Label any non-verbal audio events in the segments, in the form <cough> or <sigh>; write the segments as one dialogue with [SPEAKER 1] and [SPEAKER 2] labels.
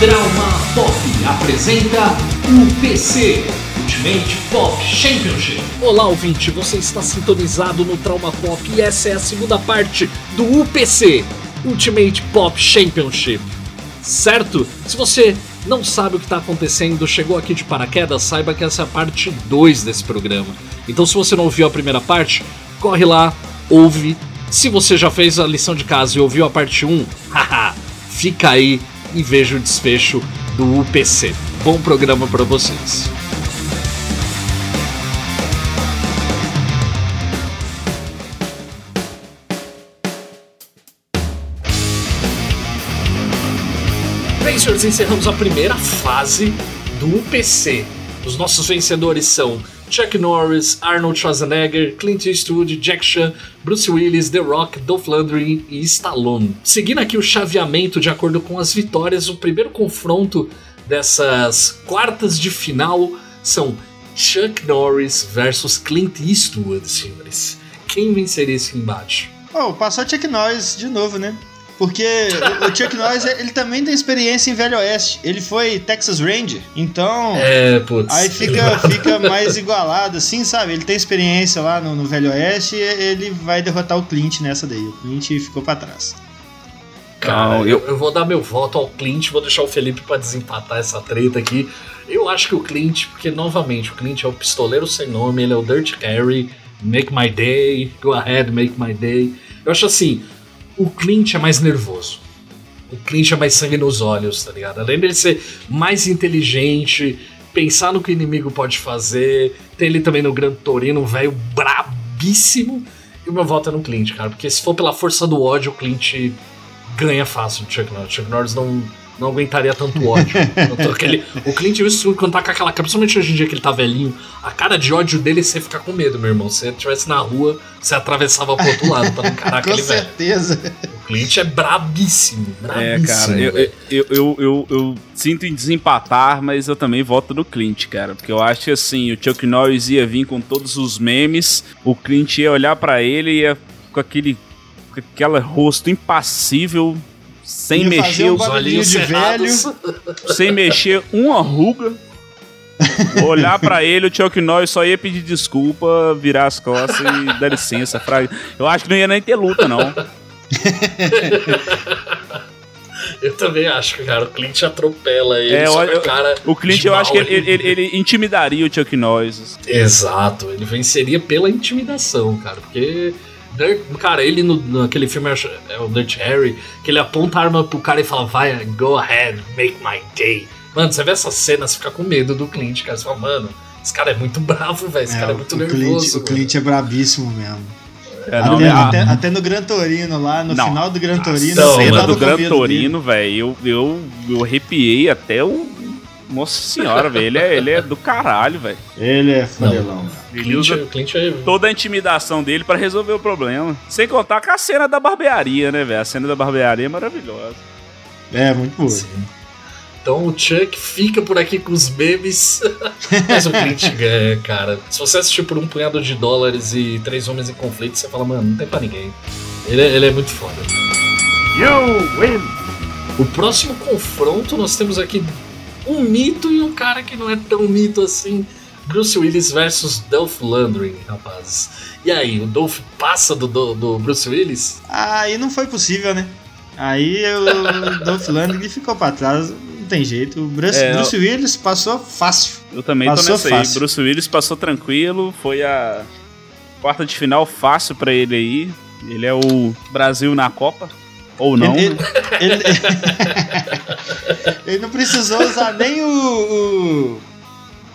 [SPEAKER 1] Trauma Pop apresenta o PC Ultimate Pop Championship. Olá, ouvinte, você está sintonizado no Trauma Pop e essa é a segunda parte do UPC Ultimate Pop Championship. Certo? Se você não sabe o que está acontecendo, chegou aqui de paraquedas, saiba que essa é a parte 2 desse programa. Então, se você não ouviu a primeira parte, corre lá, ouve. Se você já fez a lição de casa e ouviu a parte 1, <laughs> haha, fica aí e veja o desfecho do UPC. Bom programa para vocês. Bem, senhores, encerramos a primeira fase do UPC. Os nossos vencedores são Chuck Norris, Arnold Schwarzenegger, Clint Eastwood, Jack Chan, Bruce Willis, The Rock, Dolph Lundgren e Stallone. Seguindo aqui o chaveamento de acordo com as vitórias, o primeiro confronto dessas quartas de final são Chuck Norris versus Clint Eastwood, senhores. Quem venceria esse embate?
[SPEAKER 2] Oh, passou Chuck Norris de novo, né? Porque o Chuck Norris, ele também tem experiência em Velho Oeste. Ele foi Texas Ranger. Então.
[SPEAKER 1] É, putz.
[SPEAKER 2] Aí fica, fica mais igualado, assim, sabe? Ele tem experiência lá no, no Velho Oeste e ele vai derrotar o Clint nessa daí. O Clint ficou pra trás.
[SPEAKER 1] Cara, eu, eu vou dar meu voto ao Clint, vou deixar o Felipe para desempatar essa treta aqui. Eu acho que o Clint, porque novamente, o Clint é o pistoleiro sem nome, ele é o Dirt Harry, Make My Day, Go Ahead, Make My Day. Eu acho assim, o Clint é mais nervoso. O Clint é mais sangue nos olhos, tá ligado? Além dele ser mais inteligente, pensar no que o inimigo pode fazer, tem ele também no Gran Torino, um velho brabíssimo. E o meu voto é no Clint, cara, porque se for pela força do ódio, o Clint ganha fácil do Chuck Norris. Chuck Norris não, não aguentaria tanto ódio. <laughs> aquele, o Clint Eastwood, quando tá com aquela cara, principalmente hoje em dia que ele tá velhinho, a cara de ódio dele você fica com medo, meu irmão. Se você estivesse na rua, você atravessava pro outro lado pra não encarar <laughs> aquele velho.
[SPEAKER 2] Com certeza.
[SPEAKER 1] O Clint é brabíssimo, brabíssimo.
[SPEAKER 3] É, cara, eu, eu, eu, eu, eu, sinto em desempatar, mas eu também voto no Clint, cara. Porque eu acho que assim, o Chuck Norris ia vir com todos os memes, o Clint ia olhar para ele e ia com aquele com aquele rosto impassível, sem
[SPEAKER 2] Ia
[SPEAKER 3] mexer
[SPEAKER 2] um
[SPEAKER 3] os
[SPEAKER 2] olhinhos de velho. <laughs>
[SPEAKER 3] sem mexer uma ruga. Olhar para ele, o Chuck Norris só ia pedir desculpa, virar as costas e dar licença. Fra... Eu acho que não ia nem ter luta, não. <laughs>
[SPEAKER 1] Eu também acho, cara. O Clint atropela ele.
[SPEAKER 3] É,
[SPEAKER 1] só
[SPEAKER 3] eu-
[SPEAKER 1] cara
[SPEAKER 3] O Clint, eu acho que ele, ele- ele intimidaria o Chuck Norris.
[SPEAKER 1] Exato, ele venceria pela intimidação, cara, porque. Dirt- Cara, ele no, naquele filme é o Dirt Harry, que ele aponta a arma pro cara e fala, vai, go ahead, make my day. Mano, você vê essa cena, você fica com medo do Clint, cara. Você fala, mano, esse cara é muito bravo, velho. Esse
[SPEAKER 2] É,
[SPEAKER 1] cara é muito
[SPEAKER 2] o
[SPEAKER 1] nervoso.
[SPEAKER 2] Clint, o. Clint é brabíssimo mesmo.
[SPEAKER 3] É,
[SPEAKER 2] até,
[SPEAKER 3] a-
[SPEAKER 2] até- até no Gran Torino lá, no
[SPEAKER 3] Não.
[SPEAKER 2] final do Gran Torino,
[SPEAKER 1] Não,
[SPEAKER 2] você
[SPEAKER 3] cena
[SPEAKER 2] dava
[SPEAKER 3] do
[SPEAKER 2] com
[SPEAKER 3] Gran Torino, velho, eu, eu, eu arrepiei até o. Nossa senhora, velho, ele é, ele é do caralho, velho.
[SPEAKER 2] Ele é fodelão.
[SPEAKER 3] Ele
[SPEAKER 1] Clint,
[SPEAKER 3] usa
[SPEAKER 1] o Clint é.
[SPEAKER 3] toda a intimidação dele pra resolver o problema. Sem contar com a cena da barbearia, né, velho? A cena da barbearia é maravilhosa.
[SPEAKER 2] É, muito boa.
[SPEAKER 1] Sim. Então o Chuck fica por aqui com os memes, <laughs> mas o Clint ganha, cara. Se você assistir por um punhado de dólares e três homens em conflito, você fala, mano, não tem pra ninguém. Ele, é- ele é muito foda.
[SPEAKER 4] You win.
[SPEAKER 1] O próximo confronto nós temos aqui um mito e um cara que não é tão mito assim. Bruce Willis versus Dolph Lundgren, rapazes. E aí, o Dolph passa do, do, do Bruce Willis?
[SPEAKER 2] Aí não foi possível, né? Aí o Dolph Lundgren ficou pra trás, não tem jeito. O Bruce,
[SPEAKER 3] É,
[SPEAKER 2] Bruce Willis passou fácil.
[SPEAKER 3] Eu também
[SPEAKER 2] Passou
[SPEAKER 3] tô nessa aí.
[SPEAKER 2] fácil.
[SPEAKER 3] Bruce Willis passou tranquilo, foi a quarta de final fácil pra ele aí. Ele é o Brasil na Copa. Ou não.
[SPEAKER 2] Ele, ele, ele- <laughs> ele não precisou usar nem o, o,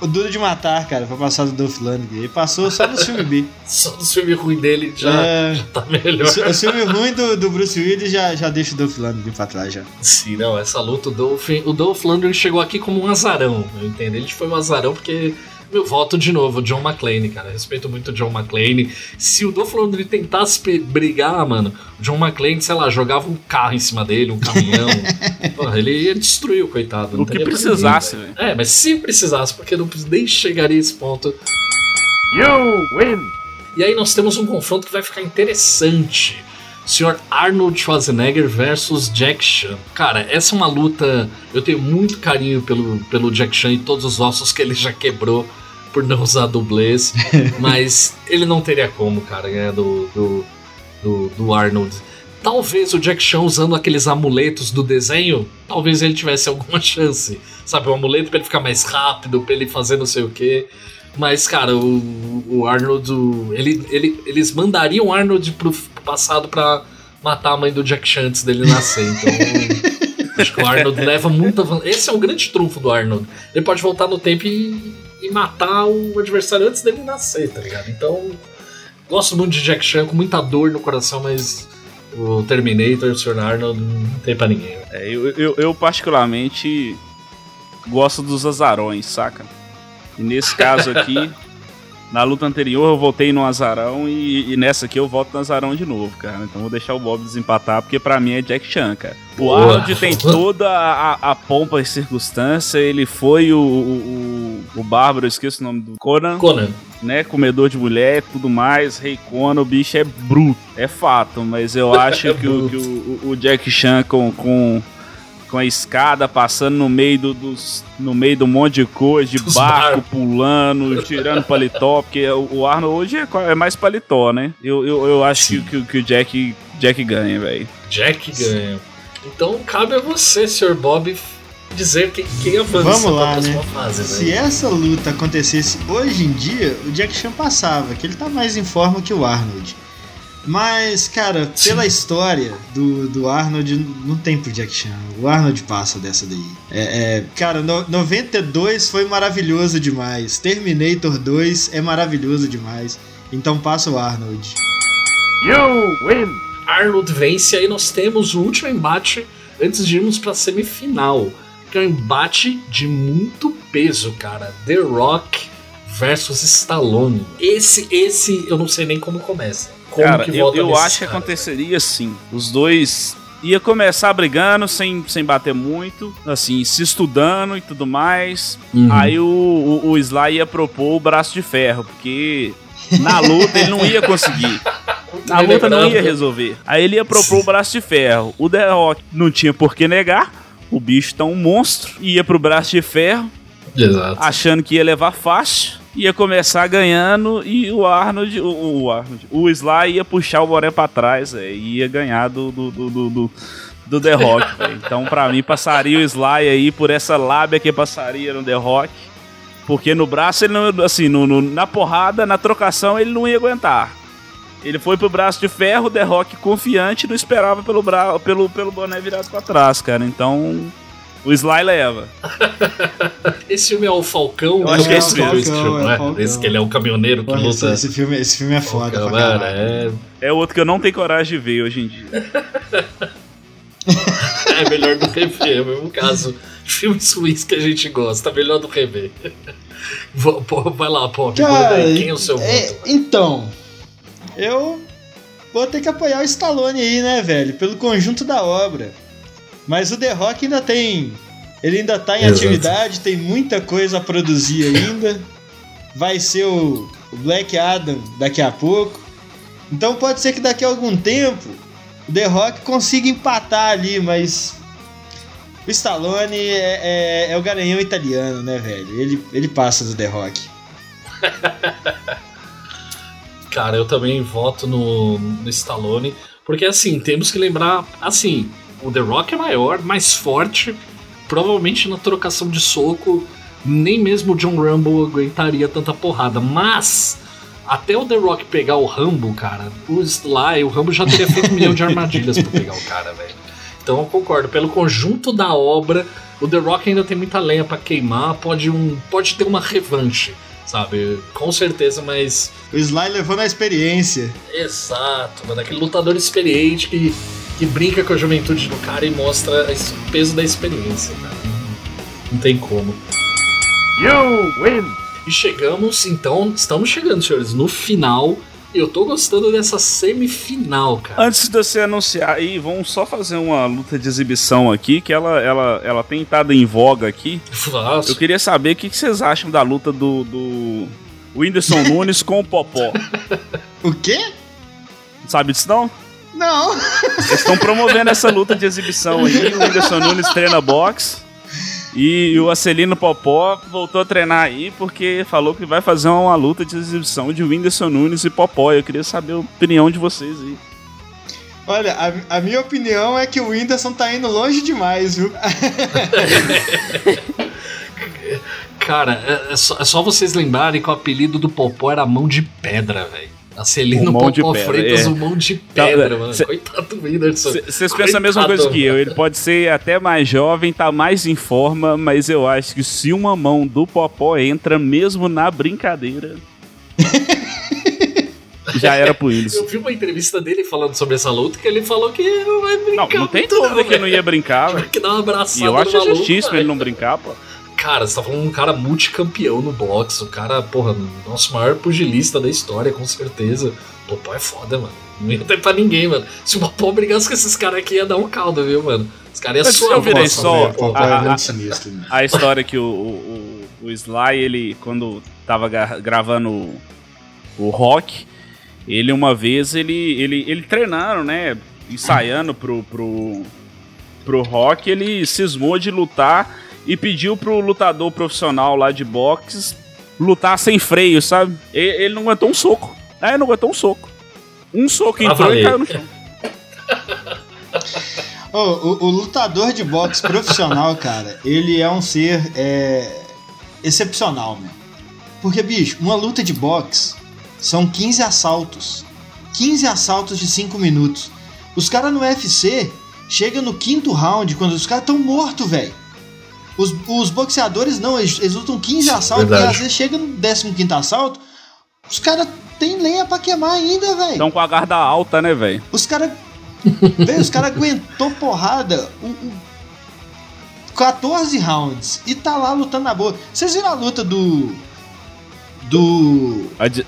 [SPEAKER 2] o Duro de Matar, cara, pra passar do Dolph Lundgren. Ele passou só no filme B.
[SPEAKER 1] Só do filme ruim dele já,
[SPEAKER 2] É.
[SPEAKER 1] já <laughs> tá melhor.
[SPEAKER 2] O, o filme ruim do, do Bruce Willis já, já deixa o Dolph Lundgren pra trás já.
[SPEAKER 1] Sim, não, essa luta, o Dolph, o Dolph Lundgren chegou aqui como um azarão, eu entendo. Ele foi um azarão porque meu voto de novo, John McClane, cara. Respeito muito o John McClane. Se o Dolph Lundgren tentasse brigar, mano, o John McClane, sei lá, jogava um carro em cima dele, um caminhão. <laughs> Porra, ele ia destruir o coitado.
[SPEAKER 3] O que precisasse, velho.
[SPEAKER 1] É, mas se precisasse, porque não nem chegaria a esse ponto.
[SPEAKER 4] You win.
[SPEAKER 1] E aí nós temos um confronto que vai ficar interessante. Sr. Arnold Schwarzenegger versus Jack Chan. Cara, essa é uma luta. Eu tenho muito carinho pelo, pelo Jack Chan e todos os ossos que ele já quebrou por não usar dublês. <laughs> mas ele não teria como, cara, ganhar do, do, do, do Arnold. Talvez o Jack Chan usando aqueles amuletos do desenho, talvez ele tivesse alguma chance. Sabe, um amuleto pra ele ficar mais rápido, pra ele fazer não sei o que. Mas, cara, o, o Arnold. Ele, ele, eles mandariam o Arnold pro passado pra matar a mãe do Jack Chan antes dele nascer. Então. <laughs> acho que o Arnold leva muita. Esse é o grande trunfo do Arnold. Ele pode voltar no tempo e, e matar o adversário antes dele nascer, tá ligado? Então. Gosto muito de Jack Chan, com muita dor no coração, mas o Terminator, o Sr. Arnold, não tem pra ninguém.
[SPEAKER 3] É, eu, eu, eu, particularmente gosto dos azarões, saca? E nesse <laughs> caso aqui, na luta anterior eu voltei no azarão e, e, nessa aqui eu volto no azarão de novo, cara. Então vou deixar o Bob desempatar, porque pra mim é Jack Chan, cara. O Arnold tem <laughs> toda a, a, pompa e circunstância, ele foi o, o, o, o bárbaro, esqueço o nome do Conan.
[SPEAKER 1] Conan
[SPEAKER 3] né, comedor de mulher tudo mais, Rei Conan, o bicho é bruto, é fato, mas eu <laughs> acho que, o, que o, o, Jack Chan com, com, com a escada passando no meio do, dos, no meio do monte de coisa, de barco, pulando, tirando paletó, porque o, Arnold hoje é, é, mais paletó, né? Eu, eu, eu acho que, que, que, o Jack, Jack ganha, velho.
[SPEAKER 1] Jack ganha. Então cabe a você, Sr. Bob, dizer quem, quem avança
[SPEAKER 2] Vamos lá, né? Fase, né? Se essa luta acontecesse hoje em dia, o Jack Chan passava, que ele tá mais em forma que o Arnold. Mas, cara, Sim. pela história do, do Arnold, não tem pro Jack Chan. O Arnold passa dessa daí. É, é, cara, no, 92 foi maravilhoso demais. Terminator 2 é maravilhoso demais. Então passa o Arnold.
[SPEAKER 1] You win! Arnold vence, aí nós temos o último embate antes de irmos pra semifinal que é um embate de muito peso, cara. The Rock versus Stallone. Esse, esse eu não sei nem como começa. Como
[SPEAKER 3] cara, eu, eu acho cara. que aconteceria assim. Os dois ia começar brigando sem, sem bater muito, assim, se estudando e tudo mais. Uhum. Aí o, o, o Sly ia propor o braço de ferro, porque na luta ele não ia conseguir. <laughs> Na luta não ia resolver. Aí ele ia propor o braço de ferro. O The Rock não tinha por que negar o bicho tá um monstro, ia pro braço de ferro,
[SPEAKER 1] Exato.
[SPEAKER 3] achando que ia levar fácil, ia começar ganhando e o Arnold, o, o Arnold, o Sly ia puxar o Boré pra trás, véio, ia ganhar do, do, do, do, do The Rock, <laughs> Então, pra mim, passaria o Sly aí por essa lábia que passaria no The Rock. Porque no braço ele não, assim, no, no, na porrada, na trocação, ele não ia aguentar. Ele foi pro braço de ferro, The Rock confiante, não esperava pelo, bra pelo, pelo boné virado pra trás, cara. Então, o Sly leva. <laughs>
[SPEAKER 1] esse filme é o Falcão?
[SPEAKER 2] Eu acho que é esse
[SPEAKER 1] filme, esse, filme, é né? esse que ele é o caminhoneiro que luta. Esse,
[SPEAKER 2] filme, esse filme é foda, Falcão,
[SPEAKER 3] mano, é... é outro que eu não tenho coragem de ver hoje em dia. <laughs>
[SPEAKER 1] é melhor do que ver, é o mesmo caso. Filmes ruins que a gente gosta, melhor do que ver. <laughs> Vai lá, Pop, quem é o seu é?
[SPEAKER 2] Então, eu vou ter que apoiar o Stallone aí, né, velho? Pelo conjunto da obra. Mas o The Rock ainda tem. Ele ainda tá em Exato. atividade, tem muita coisa a produzir ainda. Vai ser o, o Black Adam daqui a pouco. Então pode ser que daqui a algum tempo o The Rock consiga empatar ali, mas o Stallone é, é, é, o garanhão italiano, né, velho? Ele, ele passa do The Rock. <laughs>
[SPEAKER 1] Cara, eu também voto no, no Stallone, porque assim, temos que lembrar, assim, o The Rock é maior, mais forte, provavelmente na trocação de soco, nem mesmo o John Rambo aguentaria tanta porrada, mas até o The Rock pegar o Rambo, cara, o Sly, o Rambo já teria feito um milhão de armadilhas pra pegar o cara, velho. Então eu concordo, pelo conjunto da obra, o The Rock ainda tem muita lenha para queimar, pode, um, pode ter uma revanche sabe? Com certeza, mas.
[SPEAKER 2] O Sly levou na experiência.
[SPEAKER 1] Exato, mano. Aquele lutador experiente que, que brinca com a juventude do cara e mostra o peso da experiência, cara. Não tem como. You win! E chegamos, então, estamos chegando, senhores, no final eu tô gostando dessa semifinal, cara.
[SPEAKER 3] Antes de você anunciar aí, vamos só fazer uma luta de exibição aqui, que ela, ela, ela tem estado em voga aqui.
[SPEAKER 1] Nossa.
[SPEAKER 3] Eu queria saber o que, que vocês acham da luta do, do Whindersson <laughs> Nunes com o Popó.
[SPEAKER 2] O quê?
[SPEAKER 3] Sabe disso não?
[SPEAKER 2] Não!
[SPEAKER 3] Eles estão promovendo essa luta de exibição aí. O Whindersson Nunes treina boxe. E o Acelino Popó voltou a treinar aí porque falou que vai fazer uma luta de exibição de Whindersson Nunes e Popó. Eu queria saber a opinião de vocês aí.
[SPEAKER 2] Olha, a, a minha opinião é que o Whindersson tá indo longe demais, viu? <laughs>
[SPEAKER 1] Cara, é, é, só, é só vocês lembrarem que o apelido do Popó era Mão de Pedra, velho. Acelino
[SPEAKER 3] mão de
[SPEAKER 1] Popó
[SPEAKER 3] pedra,
[SPEAKER 1] Freitas,
[SPEAKER 3] é.
[SPEAKER 1] o Mão de Pedra,
[SPEAKER 3] Tá,
[SPEAKER 1] mano.
[SPEAKER 3] cê-
[SPEAKER 1] Coitado do Whindersson.
[SPEAKER 3] Vocês pensam a mesma coisa que eu. Ele pode ser até mais jovem, tá mais em forma, mas eu acho que se uma mão do Popó entra mesmo na brincadeira. <laughs> já era pro Whindersson.
[SPEAKER 1] Eu vi uma entrevista dele falando sobre essa luta que ele falou que não vai
[SPEAKER 3] Não,
[SPEAKER 1] brincar.
[SPEAKER 3] não tem
[SPEAKER 1] muito
[SPEAKER 3] dúvida que ele não ia brincar, velho. <laughs>
[SPEAKER 1] Que dá uma abraçada
[SPEAKER 3] E eu acho
[SPEAKER 1] maluco,
[SPEAKER 3] justíssimo ele não brincar, pô.
[SPEAKER 1] Cara, você tá falando de um cara multicampeão no boxe. O cara, porra, nosso maior pugilista da história, com certeza. O Popó é foda, mano. Não ia ter pra ninguém, mano. Se o Popó brigasse com esses caras aqui, ia dar um caldo, viu, mano? Os caras iam suar
[SPEAKER 3] eu
[SPEAKER 1] a
[SPEAKER 3] virei só-.
[SPEAKER 2] Pô,
[SPEAKER 3] ah.
[SPEAKER 2] sinistro. né?
[SPEAKER 3] A história que o, o, o, o Sly, ele, quando tava gra- gravando o, o rock, ele uma vez, ele, ele, ele treinando, né? Ensaiando pro, pro, pro rock, ele cismou de lutar e pediu pro lutador profissional lá de boxe lutar sem freio, sabe? E- Ele, não aguentou um soco. É, ele não aguentou um soco. Um soco
[SPEAKER 1] Pra
[SPEAKER 3] entrou e caiu no chão. <laughs>
[SPEAKER 2] Ô, o, o lutador de boxe profissional, cara, ele é um ser é, excepcional, meu. Porque, bicho, uma luta de boxe são 15 assaltos. 15 assaltos de 5 minutos. Os caras no UFC chegam no quinto round, quando os caras estão mortos, velho. Os, os boxeadores não, eles, eles lutam 15 assaltos
[SPEAKER 1] verdade.
[SPEAKER 2] e às vezes chega no 15 assalto, os caras têm lenha pra queimar ainda, velho.
[SPEAKER 3] Então com a guarda alta, né, velho?
[SPEAKER 2] Os caras. Velho, os caras aguentou porrada o, o 14 rounds e tá lá lutando na boa. Vocês viram a luta do. Do.
[SPEAKER 3] A de-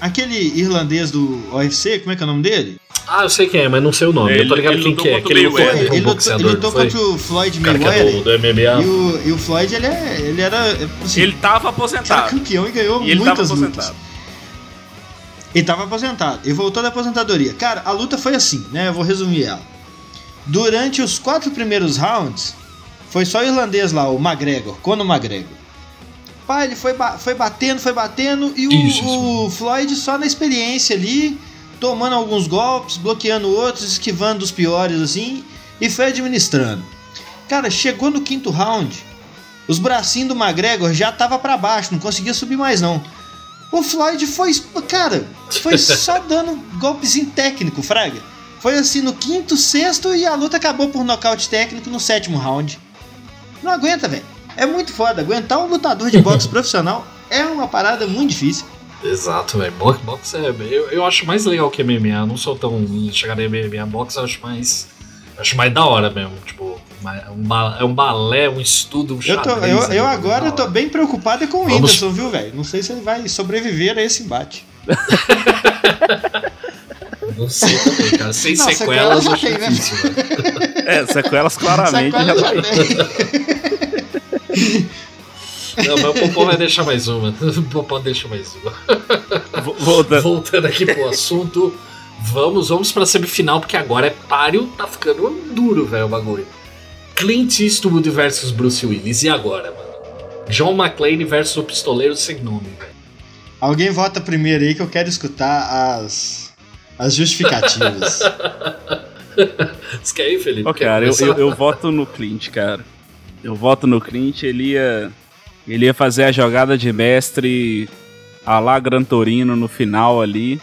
[SPEAKER 2] Aquele irlandês do UFC, como é que é o nome dele?
[SPEAKER 1] Ah, eu sei quem é, mas não sei o nome.
[SPEAKER 3] Ele-
[SPEAKER 1] eu tô ligado quem que é. Que ele
[SPEAKER 3] o
[SPEAKER 1] lutou
[SPEAKER 3] Mayweather.
[SPEAKER 1] contra um
[SPEAKER 2] ele lutou,
[SPEAKER 1] boxeador,
[SPEAKER 2] ele lutou contra o Floyd
[SPEAKER 1] O cara que é
[SPEAKER 2] Mayweather.
[SPEAKER 1] do, do MMA.
[SPEAKER 2] E o, e o Floyd, ele, é, ele era. Assim,
[SPEAKER 3] Ele tava
[SPEAKER 2] ele era
[SPEAKER 3] aposentado.
[SPEAKER 2] campeão e ganhou
[SPEAKER 3] E ele tava
[SPEAKER 2] muitas lutas.
[SPEAKER 3] aposentado.
[SPEAKER 2] Ele tava aposentado. Ele voltou da aposentadoria. Cara, a luta foi assim, né? Eu vou resumir ela. Durante os quatro primeiros rounds, foi só o irlandês lá, o McGregor, Conor McGregor. Pá, ele foi, ba- foi batendo, foi batendo, e o,
[SPEAKER 1] Isso,
[SPEAKER 2] o Floyd só na experiência ali, tomando alguns golpes, bloqueando outros, esquivando dos piores, assim, e foi administrando. Cara, chegou no quinto round, os bracinhos do McGregor já tava pra baixo, não conseguia subir mais não. O Floyd foi, cara, foi <laughs> só dando golpezinho técnico, fraga. Foi assim no quinto, sexto e a luta acabou por nocaute técnico no sétimo round. Não aguenta, velho. É muito foda. Aguentar um lutador de boxe <laughs> profissional é uma parada muito difícil.
[SPEAKER 1] Exato, velho. Bo- Boxe é. Eu, eu acho mais legal que MMA. Eu não sou tão. Chegar em MMA. Boxe eu acho mais. eu acho mais da hora mesmo. Tipo, um é um balé, um estudo, um
[SPEAKER 2] Eu, tô,
[SPEAKER 1] xadrez
[SPEAKER 2] eu,
[SPEAKER 1] ali,
[SPEAKER 2] eu
[SPEAKER 1] da
[SPEAKER 2] agora tô bem preocupado é com o
[SPEAKER 1] Vamos-
[SPEAKER 2] Whindersson, viu, velho? Não sei se ele vai sobreviver a esse embate. <laughs>
[SPEAKER 1] Não sei também, cara. Sem
[SPEAKER 2] Não,
[SPEAKER 1] sequelas,
[SPEAKER 2] sequela já
[SPEAKER 1] eu acho
[SPEAKER 2] tem, né?
[SPEAKER 1] difícil, velho.
[SPEAKER 3] É, sequelas claramente já tá aí.
[SPEAKER 2] tem. <laughs>
[SPEAKER 1] Não, mas o Popó vai deixar mais uma. <laughs> O Popó deixa mais uma.
[SPEAKER 3] Vo- Voltando.
[SPEAKER 1] Voltando aqui pro assunto, vamos, vamos pra semifinal, porque agora é páreo, tá ficando duro, velho, o bagulho. Clint Eastwood versus Bruce Willis. E agora, mano? John McClane versus o pistoleiro sem nome, velho.
[SPEAKER 2] Alguém vota primeiro aí que eu quero escutar as, as justificativas. <laughs>
[SPEAKER 1] Você quer ir, Felipe?
[SPEAKER 3] Ó,
[SPEAKER 1] Quer
[SPEAKER 3] cara, eu, eu, eu voto no Clint, cara. Eu voto no Clint, ele ia. Ele ia fazer a jogada de mestre a lá Gran Torino no final ali.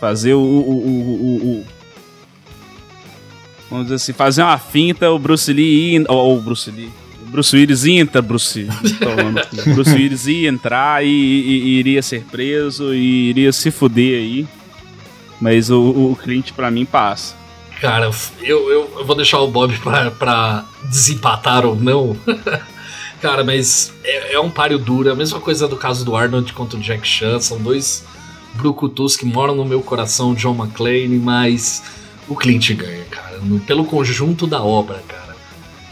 [SPEAKER 3] Fazer o. o, o, o- vamos dizer assim, fazer uma finta, o Bruce Lee ia. Ou o Bruce Lee. O Bruce Willis ia entrar, Bruce. cu. Bruce Willis ia entrar e, e- e iria ser preso e iria se fuder aí. Mas o, o Clint pra mim passa.
[SPEAKER 1] Cara, eu, eu, eu vou deixar o Bob pra, pra desempatar ou não. <laughs> Cara, mas é, é um páreo duro. É a mesma coisa do caso do Arnold contra o Jack Chan. São dois brucutus que moram no meu coração, John McClane, mas o Clint ganha, cara. no- pelo conjunto da obra, cara.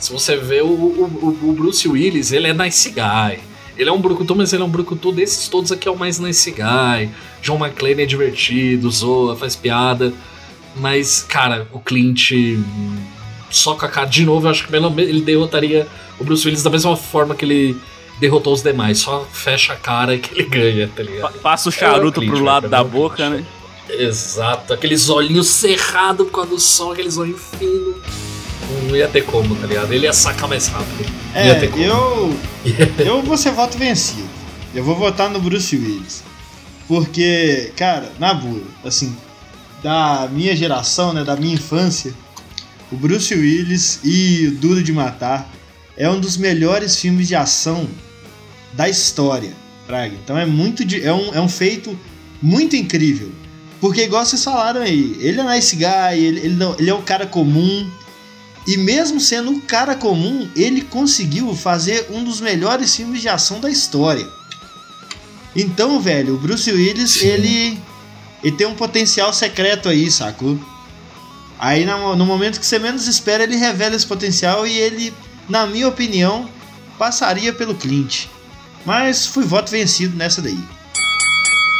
[SPEAKER 1] Se você vê o, o, o- Bruce Willis, ele é nice guy. Ele é um brucutu, mas ele é um brucutu desses todos aqui é o mais nice guy. John McClane é divertido, zoa, faz piada. Mas, cara, o Clint só com a cara. De novo, eu acho que ele derrotaria o Bruce Willis da mesma forma que ele derrotou os demais. Só fecha a cara e que ele ganha, tá ligado?
[SPEAKER 3] Passa o charuto é pro lado da boca, né?
[SPEAKER 1] Exato, aqueles olhinhos cerrados por causa do som, aqueles olhinhos finos. Não ia ter como, tá ligado? Ele ia sacar mais rápido.
[SPEAKER 2] É, eu. <laughs> eu vou ser voto vencido. Eu vou votar no Bruce Willis. Porque, cara, na boa, assim, da minha geração, né, da minha infância, o Bruce Willis e Duro de Matar é um dos melhores filmes de ação da história, Praga. Então é muito de, é, um, é um feito muito incrível. Porque, igual vocês falaram aí, ele é nice guy, ele, ele, não, ele é um cara comum. E mesmo sendo um cara comum, ele conseguiu fazer um dos melhores filmes de ação da história. Então, velho, o Bruce Willis, ele, ele tem um potencial secreto aí, sacou? Aí no, no momento que você menos espera, ele revela esse potencial e ele, na minha opinião, passaria pelo Clint. Mas fui voto vencido nessa daí.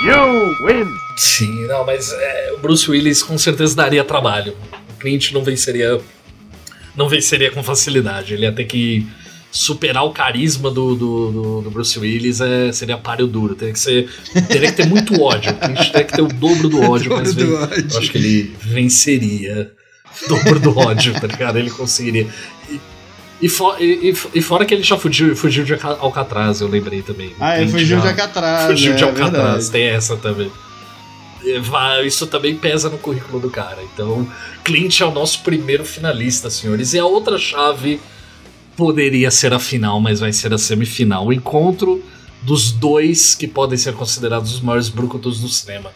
[SPEAKER 1] You win! Sim, não, mas é, o Bruce Willis com certeza daria trabalho. O Clint não venceria. Não venceria com facilidade. Ele ia ter que superar o carisma do, do, do, do Bruce Willis é, seria páreo duro. Teria que, ser, teria que ter muito ódio. A gente teria que ter o dobro do ódio, dobro mas do ódio. eu acho que ele venceria. O dobro do ódio, tá ligado? Ele conseguiria. E, e, for, e, e, fora que ele já fugiu, fugiu de Alcatraz, eu lembrei também.
[SPEAKER 2] Ah, ele fugiu de Alcatraz.
[SPEAKER 1] Fugiu é, de Alcatraz, verdade. tem essa também. Isso também pesa no currículo do cara. Então, Clint é o nosso primeiro finalista, senhores. E a outra chave poderia ser a final, mas vai ser a semifinal. O encontro dos dois que podem ser considerados os maiores brucutus do cinema.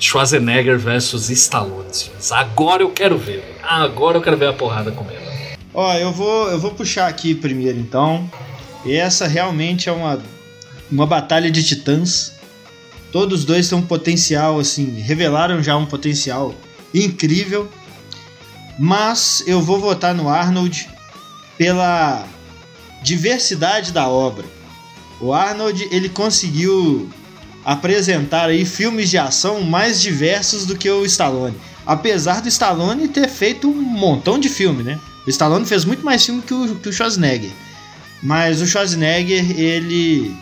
[SPEAKER 1] Schwarzenegger versus Stallone. Agora eu quero ver. Agora eu quero ver a porrada comendo.
[SPEAKER 2] Ó, eu vou, eu vou puxar aqui primeiro então. Essa realmente é uma, uma batalha de titãs. Todos dois têm um potencial, assim, revelaram já um potencial incrível. Mas eu vou votar no Arnold pela diversidade da obra. O Arnold ele conseguiu apresentar aí filmes de ação mais diversos do que o Stallone. Apesar do Stallone ter feito um montão de filme, né? O Stallone fez muito mais filme que o, que o Schwarzenegger. Mas o Schwarzenegger, ele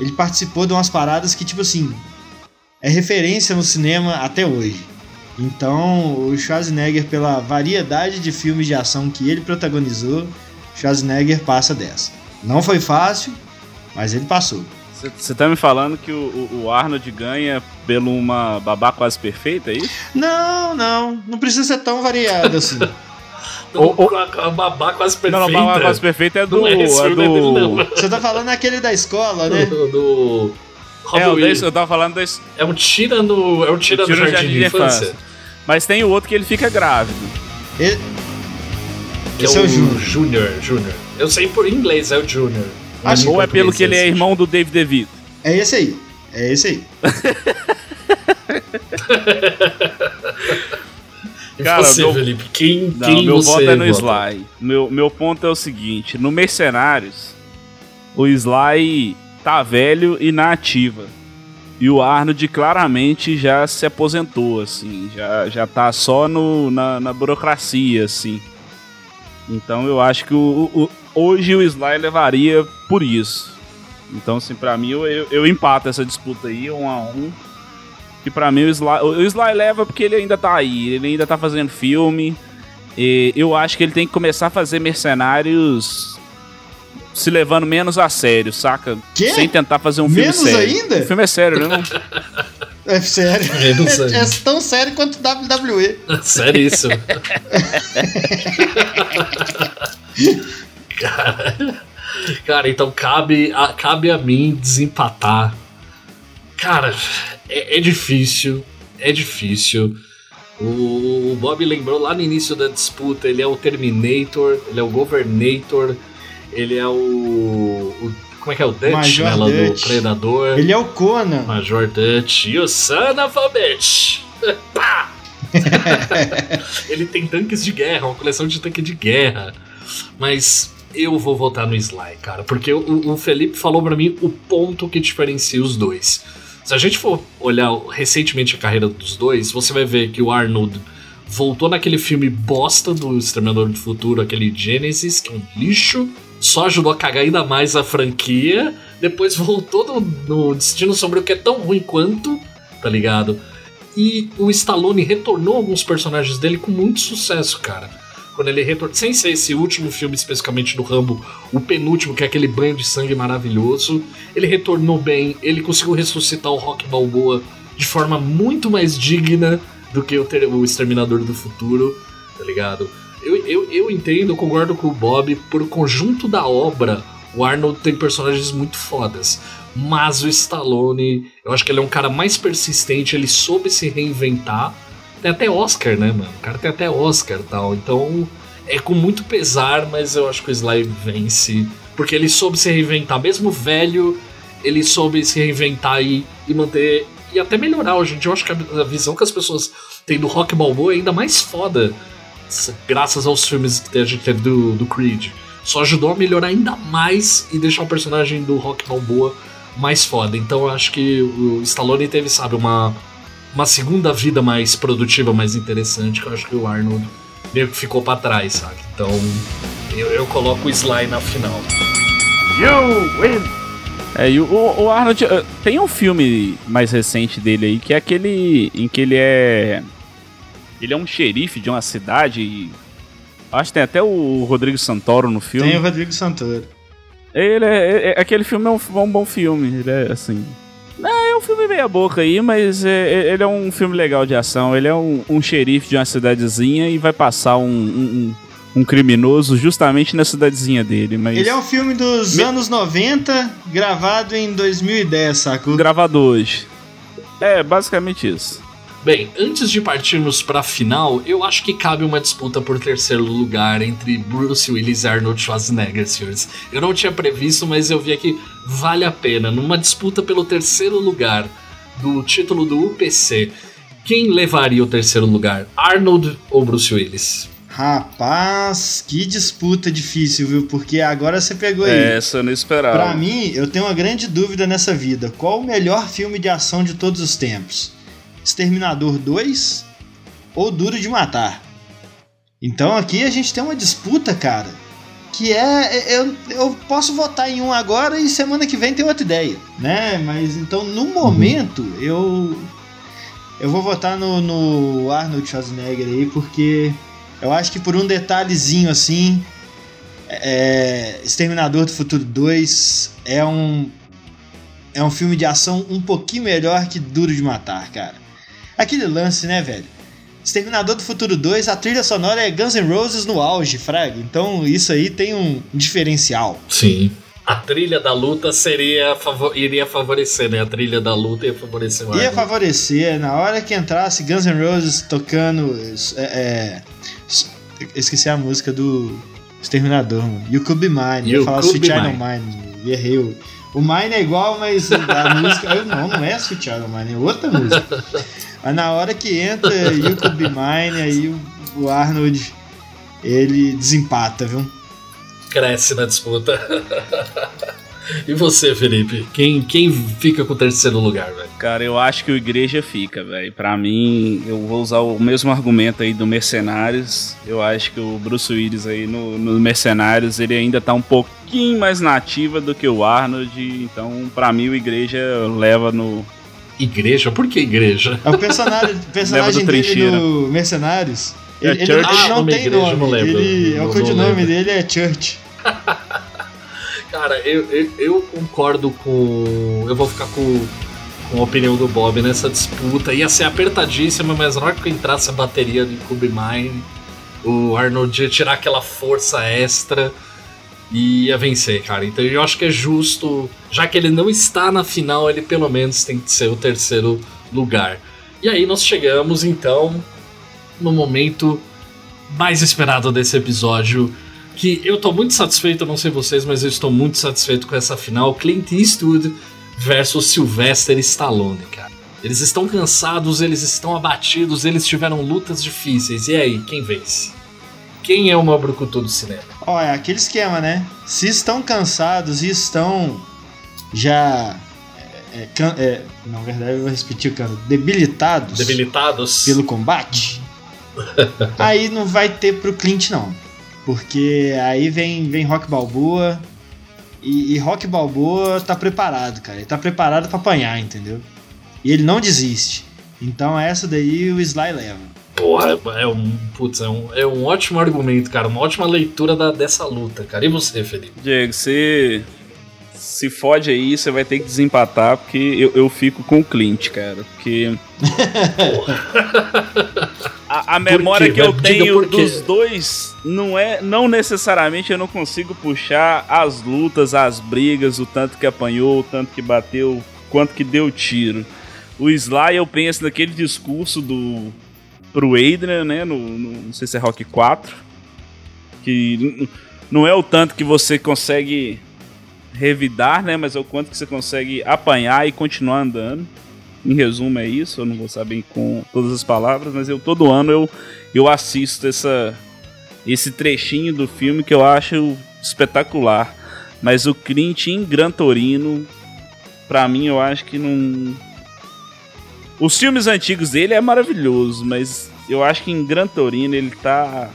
[SPEAKER 2] ele participou de umas paradas que tipo assim, é referência no cinema até hoje. Então, o Schwarzenegger pela variedade de filmes de ação que ele protagonizou, Schwarzenegger passa dessa. Não foi fácil, mas ele passou.
[SPEAKER 3] Você tá me falando que o, o, Arnold ganha pelo uma babá quase perfeita, é isso?
[SPEAKER 2] Não, não. Não precisa ser tão variado assim. <laughs>
[SPEAKER 1] o, o, a babá quase perfeita. Não, a babá
[SPEAKER 3] quase perfeita é do. É, é do...
[SPEAKER 2] Você tá falando aquele da escola, né?
[SPEAKER 1] Do. do...
[SPEAKER 3] É, o desse, eu tava falando desse.
[SPEAKER 1] É um tira no. É um tira, tira no jardim, jardim de infância. infância.
[SPEAKER 3] Mas tem o outro que ele fica grávido.
[SPEAKER 1] Ele, que Esse é, o Júnior. Júnior. Eu sei por inglês, é o Júnior.
[SPEAKER 3] Ou é pelo que ele é irmão do David DeVito.
[SPEAKER 2] É esse aí. É esse aí. <laughs>
[SPEAKER 1] Cara, você, meu... Felipe? Quem,
[SPEAKER 3] Não,
[SPEAKER 1] quem
[SPEAKER 3] meu
[SPEAKER 1] voto
[SPEAKER 3] é no vota? Sly. Meu, meu ponto é o seguinte: no Mercenários, o Sly tá velho e na ativa. E o Arnold claramente já se aposentou, assim, já, já tá só no, na, na burocracia, assim. Então eu acho que o, o, hoje o Sly levaria por isso. Então, assim, pra mim, eu, eu, eu empato essa disputa aí, um a um. E pra mim o Sly, o Sly leva porque ele ainda tá aí, ele ainda tá fazendo filme. E eu acho que ele tem que começar a fazer mercenários se levando menos a sério, saca?
[SPEAKER 2] Quê?
[SPEAKER 3] Sem tentar fazer um
[SPEAKER 2] menos
[SPEAKER 3] filme
[SPEAKER 2] sério. ainda?
[SPEAKER 3] O filme é sério, né? <laughs>
[SPEAKER 2] É sério. É, é, tão sério quanto WWE.
[SPEAKER 1] Sério isso. cara, cara, então cabe a, cabe a mim desempatar. Cara, é, é difícil. É difícil. O, o Bob lembrou lá no início da disputa, ele é o Terminator, ele é o Governator, ele é o, o como é que é o Dutch, Major né, lá Dutch. do Predador.
[SPEAKER 2] Ele é o Conan.
[SPEAKER 1] Major Dutch e o Son of a Bitch. <laughs> Pá! <laughs> ele tem tanques de guerra, uma coleção de tanque de guerra. Mas eu vou votar no Sly, cara, porque o, o Felipe falou para mim o ponto que diferencia os dois. Se a gente for olhar recentemente a carreira dos dois, você vai ver que o Arnold voltou naquele filme bosta do Exterminador do Futuro, aquele Genesis, que é um lixo, só ajudou a cagar ainda mais a franquia, depois voltou no, no Destino Sombrio, que é tão ruim quanto, tá ligado? E o Stallone retornou alguns personagens dele com muito sucesso, cara. Quando ele retornou, sem ser esse último filme especificamente do Rambo, o penúltimo, que é aquele banho de sangue maravilhoso, ele retornou bem, ele conseguiu ressuscitar o Rock Balboa de forma muito mais digna do que o, ter, o Exterminador do Futuro, tá ligado? Eu, eu, eu entendo, concordo com o Bob, por conjunto da obra, o Arnold tem personagens muito fodas. Mas o Stallone, eu acho que ele é um cara mais persistente, ele soube se reinventar. Tem até Oscar, né, mano? O cara tem até Oscar tal. Então, é com muito pesar, mas eu acho que o Sly vence. Porque ele soube se reinventar. Mesmo velho, ele soube se reinventar e, e manter. E até melhorar dia. Eu acho que a, a visão que as pessoas têm do Rock Balboa é ainda mais foda. Graças aos filmes que a gente teve do, do Creed. Só ajudou a melhorar ainda mais e deixar o personagem do Rock Balboa mais foda. Então eu acho que o Stallone teve, sabe, uma, uma segunda vida mais produtiva, mais interessante, que eu acho que o Arnold meio que ficou para trás, sabe? Então eu, eu coloco o Sly na final.
[SPEAKER 3] You win! É, e o, o Arnold. Uh, tem um filme mais recente dele aí que é aquele em que ele é. Ele é um xerife de uma cidade. Acho que tem até o Rodrigo Santoro no filme.
[SPEAKER 2] Tem o Rodrigo Santoro.
[SPEAKER 3] Ele é, é, é, aquele filme é um, é um, bom filme, ele é assim. É um filme meia boca aí, mas é, é, ele é um filme legal de ação. Ele é um, um xerife de uma cidadezinha e vai passar um, um, um, criminoso justamente na cidadezinha dele. Mas...
[SPEAKER 2] Ele é um filme dos Me... anos 90, gravado em 2010, sacou?
[SPEAKER 3] Gravado hoje. É, basicamente isso.
[SPEAKER 1] Bem, antes de partirmos para a final, eu acho que cabe uma disputa por terceiro lugar entre Bruce Willis e Arnold Schwarzenegger, senhores. Eu não tinha previsto, mas eu vi que vale a pena. Numa disputa pelo terceiro lugar do título do UPC, quem levaria o terceiro lugar? Arnold ou Bruce Willis?
[SPEAKER 2] Rapaz, que disputa difícil, viu? Porque agora você pegou aí.
[SPEAKER 3] Essa eu não esperava.
[SPEAKER 2] Pra mim, eu tenho uma grande dúvida nessa vida. Qual o melhor filme de ação de todos os tempos? Exterminador 2 ou Duro de Matar. Então aqui a gente tem uma disputa, cara, que é, é eu, eu posso votar em um agora e semana que vem tem outra ideia, né? Mas então no uhum. momento eu eu vou votar no, no Arnold Schwarzenegger aí porque eu acho que por um detalhezinho assim, é, Exterminador do Futuro 2 é um é um filme de ação um pouquinho melhor que Duro de Matar, cara. Aquele lance, né, velho? Exterminador do Futuro 2, a trilha sonora é Guns N' Roses no auge, Frag. Então isso aí tem um diferencial.
[SPEAKER 1] Sim. A trilha da luta seria iria favorecer, né? A trilha da luta ia favorecer mais.
[SPEAKER 2] Ia favorecer. Na hora que entrasse Guns N' Roses tocando. É, é, esqueci a música do Exterminador, mano. You Could Be Mine. You ia falar Sweet Child Mine. Errei. O Mine é igual, mas a <laughs> música. Não, não é Sweet Child Mine, é outra música. Mas na hora que entra You Could Be Mine, aí o, o Arnold ele desempata, viu?
[SPEAKER 1] Cresce na disputa. <laughs> E você, Felipe? Quem, quem fica com o terceiro lugar, velho?
[SPEAKER 3] Cara, eu acho que o Igreja fica, velho. Pra mim, eu vou usar o mesmo argumento aí do Mercenários. Eu acho que o Bruce Willis aí no, no Mercenários, ele ainda tá um pouquinho mais nativa do que o Arnold. Então, pra mim, o Igreja leva no,
[SPEAKER 1] Igreja? Por que igreja?
[SPEAKER 2] É o personagem, <laughs> personagem dele no Mercenários.
[SPEAKER 3] É ele, ele, ele,
[SPEAKER 2] não ah, tem nome. Não lembro, ele, não, o codinome dele é Church. <laughs>
[SPEAKER 1] Cara, eu, eu, eu, concordo com. Eu vou ficar com, com a opinião do Bob nessa disputa. Ia ser apertadíssima, mas na hora que entrasse a bateria de Cube Mine, o Arnold ia tirar aquela força extra e ia vencer, cara. Então eu acho que é justo, já que ele não está na final, ele pelo menos tem que ser o terceiro lugar. E aí nós chegamos então no momento mais esperado desse episódio, que eu tô muito satisfeito, não sei vocês, mas eu estou muito satisfeito com essa final, Clint Eastwood versus Sylvester Stallone, cara. Eles estão cansados, eles estão abatidos, eles tiveram lutas difíceis. E aí, quem vence? Quem é o Mabrucutu do cinema?
[SPEAKER 2] Ó, é aquele esquema, né? Se estão cansados e estão já. É, é, é, na verdade, eu vou repetir o canto. Debilitados.
[SPEAKER 1] Debilitados.
[SPEAKER 2] Pelo combate. <laughs> aí não vai ter pro Clint, não. Porque aí vem, vem Rock Balboa. E, e Rock Balboa tá preparado, cara. Ele tá preparado para apanhar, entendeu? E ele não desiste. Então essa daí o Sly leva.
[SPEAKER 1] Porra, é um, putz, é um, é um ótimo argumento, cara. Uma ótima leitura da, dessa luta, cara. E você, Felipe?
[SPEAKER 3] Diego, você se fode aí, você vai ter que desempatar, porque eu, eu fico com o Clint, cara. Porque. <laughs> a, a memória que eu tenho dos dois não é. Não necessariamente eu não consigo puxar as lutas, as brigas, o tanto que apanhou, o tanto que bateu, quanto que deu tiro. O Sly, eu penso naquele discurso do pro Adrian, né? No, no, não sei se é Rock 4. Que não é o tanto que você consegue revidar, né? Mas é o quanto que você consegue apanhar e continuar andando. Em resumo é isso, eu não vou saber com todas as palavras, mas eu todo ano eu, eu assisto essa, esse trechinho do filme que eu acho espetacular. Mas o Clint em Gran Torino, pra mim eu acho que não os filmes antigos dele é maravilhoso, mas eu acho que em Gran Torino ele tá.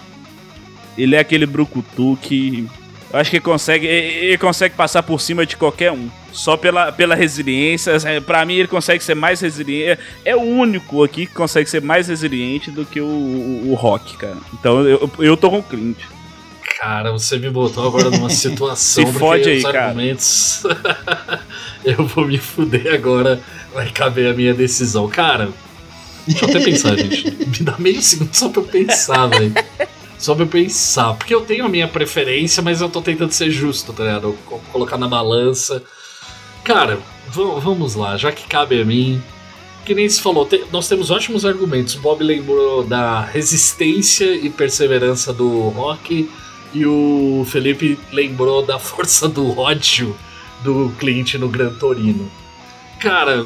[SPEAKER 3] Ele é aquele brucutu que. Eu acho que ele consegue, ele consegue passar por cima de qualquer um. Só pela, pela resiliência. Pra mim, ele consegue ser mais resiliente. É o único aqui que consegue ser mais resiliente do que o, o, o Rock, cara. Então eu, eu tô com o Clint.
[SPEAKER 1] Cara, você me botou agora numa <laughs> situação.
[SPEAKER 3] Se fode aí, argumentos...
[SPEAKER 1] cara. <laughs> eu vou me fuder agora vai caber a minha decisão. Cara, deixa eu até pensar, gente. <laughs> Me dá meio segundo só pra eu pensar, velho. Só pra eu pensar. Porque eu tenho a minha preferência, mas eu tô tentando ser justo, tá ligado? Colocar na balança. Cara, vamos lá, já que cabe a mim. Que nem se falou, nós temos ótimos argumentos. O Bob lembrou da resistência e perseverança do Rock. E o Felipe lembrou da força do ódio do Clint no Gran Torino. Cara,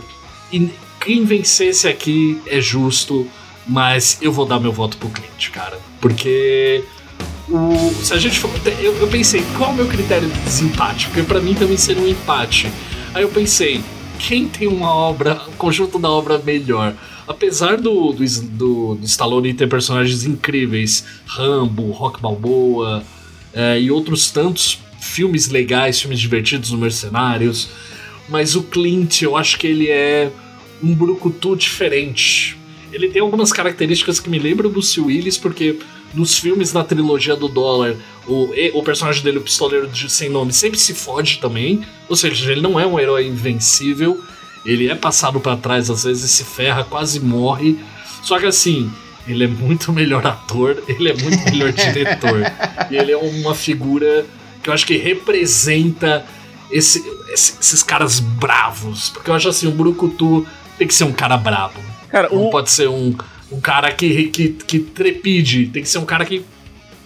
[SPEAKER 1] quem vencesse aqui é justo, mas eu vou dar meu voto pro Clint, cara. Porque o, se a gente for. Eu, eu pensei, qual é o meu critério de desempate? Porque para mim também seria um empate. Aí eu pensei, quem tem uma obra, um conjunto da obra melhor? Apesar do, do, do, do Stallone ter personagens incríveis, Rambo, Rock Balboa é, e outros tantos filmes legais, filmes divertidos no Mercenários, mas o Clint, eu acho que ele é um brucutu diferente. Ele tem algumas características que me lembram do Bruce Willis, porque nos filmes na trilogia do dólar, o, o personagem dele, o pistoleiro de sem nome, sempre se fode também. Ou seja, ele não é um herói invencível. Ele é passado para trás, às vezes se ferra, quase morre. Só que assim, ele é muito melhor ator, ele é muito melhor <laughs> diretor. e ele é uma figura que eu acho que representa esse, esses caras bravos. Porque eu acho assim, o Brucutu tem que ser um cara bravo. Cara, Não o... pode ser um, um cara que, que, que trepide, tem que ser um cara que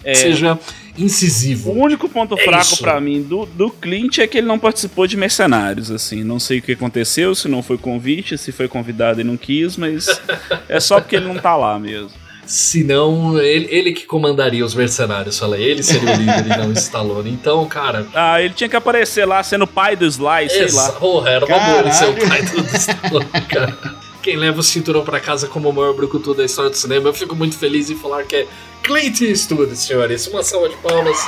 [SPEAKER 1] é... seja incisivo.
[SPEAKER 3] O único ponto é fraco para mim do, do Clint é que ele não participou de Mercenários, assim. Não sei o que aconteceu, se não foi convite, se foi convidado e não quis, mas <laughs> é só porque ele não tá lá mesmo.
[SPEAKER 1] Senão, ele, ele que comandaria os mercenários, falei. Ele seria o líder e não o Stallone. Então, cara.
[SPEAKER 3] Ah, ele tinha que aparecer lá sendo o pai do Sly, sei lá.
[SPEAKER 1] Porra, era uma boa ele ser o pai do, do Stallone, cara. Quem leva o cinturão para casa como o maior brucutu da história do cinema, eu fico muito feliz em falar que é Clint Eastwood, senhores. Uma salva de palmas.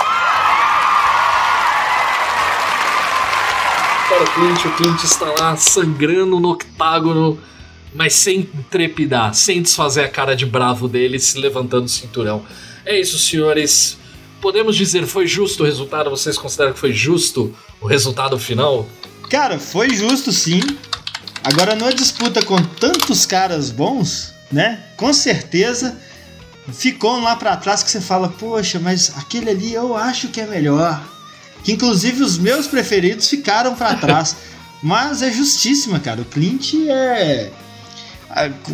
[SPEAKER 1] Para o Clint, o Clint está lá sangrando no octágono mas sem trepidar, sem desfazer a cara de bravo dele, se levantando o cinturão. É isso, senhores. Podemos dizer foi justo o resultado? Vocês consideram que foi justo o resultado final?
[SPEAKER 2] Cara, foi justo sim. Agora numa disputa com tantos caras bons, né? Com certeza ficou um lá para trás que você fala, poxa, mas aquele ali eu acho que é melhor. Que inclusive os meus preferidos ficaram para trás. <laughs> mas é justíssima, cara. O Clint é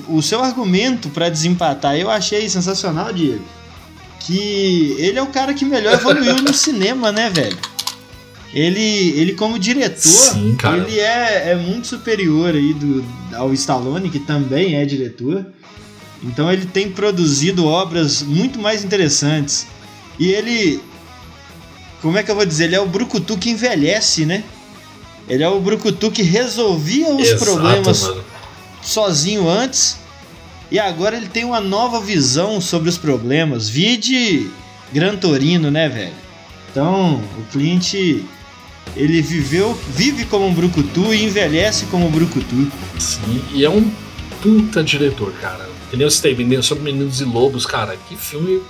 [SPEAKER 2] o seu argumento para desempatar eu achei sensacional, Diego. Que ele é o cara que melhor evoluiu no <laughs> cinema, né, velho? Ele, ele como diretor, Sim, ele é, é muito superior aí do, ao Stallone, que também é diretor. Então ele tem produzido obras muito mais interessantes. E ele Como é que eu vou dizer? Ele é o Brucutu que envelhece, né? Ele é o Brucutu que resolvia os
[SPEAKER 1] Exato,
[SPEAKER 2] problemas
[SPEAKER 1] mano.
[SPEAKER 2] Sozinho antes. E agora ele tem uma nova visão sobre os problemas. Vide Gran Torino, né, velho? Então, o Clint ele viveu, vive como um brucutu e envelhece como um brucutu.
[SPEAKER 1] Sim, e é um puta diretor, cara. Que nem eu citei, sobre Meninos e Lobos, cara. Que filme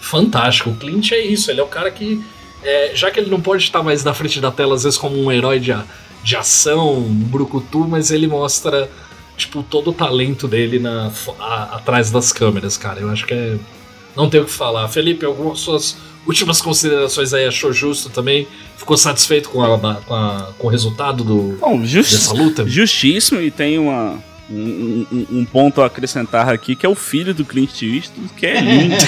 [SPEAKER 1] fantástico. O Clint é isso, ele é o cara que. é, já que ele não pode estar mais na frente da tela, às vezes, como um herói de, de ação, um brucutu, mas ele mostra, tipo, todo o talento dele na, a- atrás das câmeras, cara. Eu acho que é. Não tem o que falar. Felipe, algumas suas últimas considerações aí achou justo também? Ficou satisfeito com, a- com, a- com o resultado do,
[SPEAKER 3] Bom, just-
[SPEAKER 1] dessa luta?
[SPEAKER 3] justíssimo e tem uma, um, um- um ponto a acrescentar aqui que é o filho do Clint Eastwood, que é lindo. <laughs>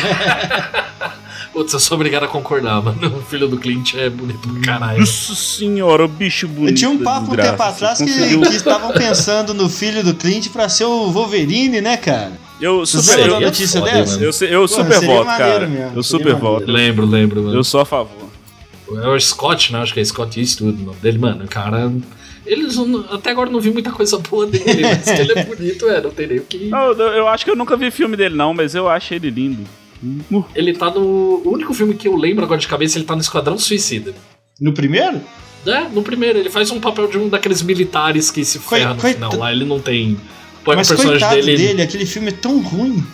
[SPEAKER 1] Putz, eu sou obrigado a concordar, mano. O filho do Clint é bonito pra caralho.
[SPEAKER 3] Nossa senhora, o bicho bonito.
[SPEAKER 2] Eu tinha um papo um tempo atrás que, que estavam pensando no filho do Clint pra ser o Wolverine, né, cara?
[SPEAKER 3] Eu
[SPEAKER 2] Você
[SPEAKER 3] super, eu,
[SPEAKER 2] notícia
[SPEAKER 1] foda,
[SPEAKER 2] dessa?
[SPEAKER 3] eu, eu, eu
[SPEAKER 2] Porra,
[SPEAKER 3] super voto, cara.
[SPEAKER 2] mesmo,
[SPEAKER 3] eu super
[SPEAKER 2] maneiro.
[SPEAKER 3] voto.
[SPEAKER 1] Lembro, lembro, mano.
[SPEAKER 3] Eu sou a favor.
[SPEAKER 1] É o Scott, né? Acho que é Scott Eastwood o nome dele, mano. O cara. Eles não- até agora não vi muita coisa boa dele, mas que ele é bonito, é, não tem nem o que.
[SPEAKER 3] Eu acho que eu nunca vi filme dele, não, mas eu acho ele lindo. Uh,
[SPEAKER 1] Ele tá no. O único filme que eu lembro agora de cabeça, ele tá no Esquadrão Suicida.
[SPEAKER 2] No primeiro?
[SPEAKER 1] É, no primeiro, ele faz um papel de um daqueles militares que se ferra no final lá. Ele não tem. Põe
[SPEAKER 2] Mas
[SPEAKER 1] o personagem dele.
[SPEAKER 2] dele, aquele filme é tão ruim.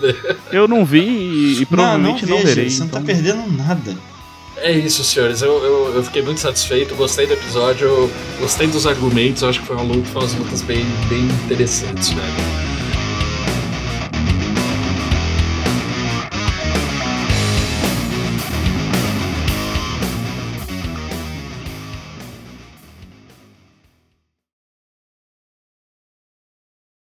[SPEAKER 1] ver. <laughs>
[SPEAKER 3] Eu não vi e, e provavelmente não,
[SPEAKER 2] veja,
[SPEAKER 3] verei.
[SPEAKER 2] Você não
[SPEAKER 3] então-
[SPEAKER 2] tá perdendo nada.
[SPEAKER 1] É isso, senhores. Eu, eu, eu fiquei muito satisfeito, gostei do episódio, gostei dos argumentos. Eu acho que foi uma luta, foi umas lutas bem, bem interessantes, velho.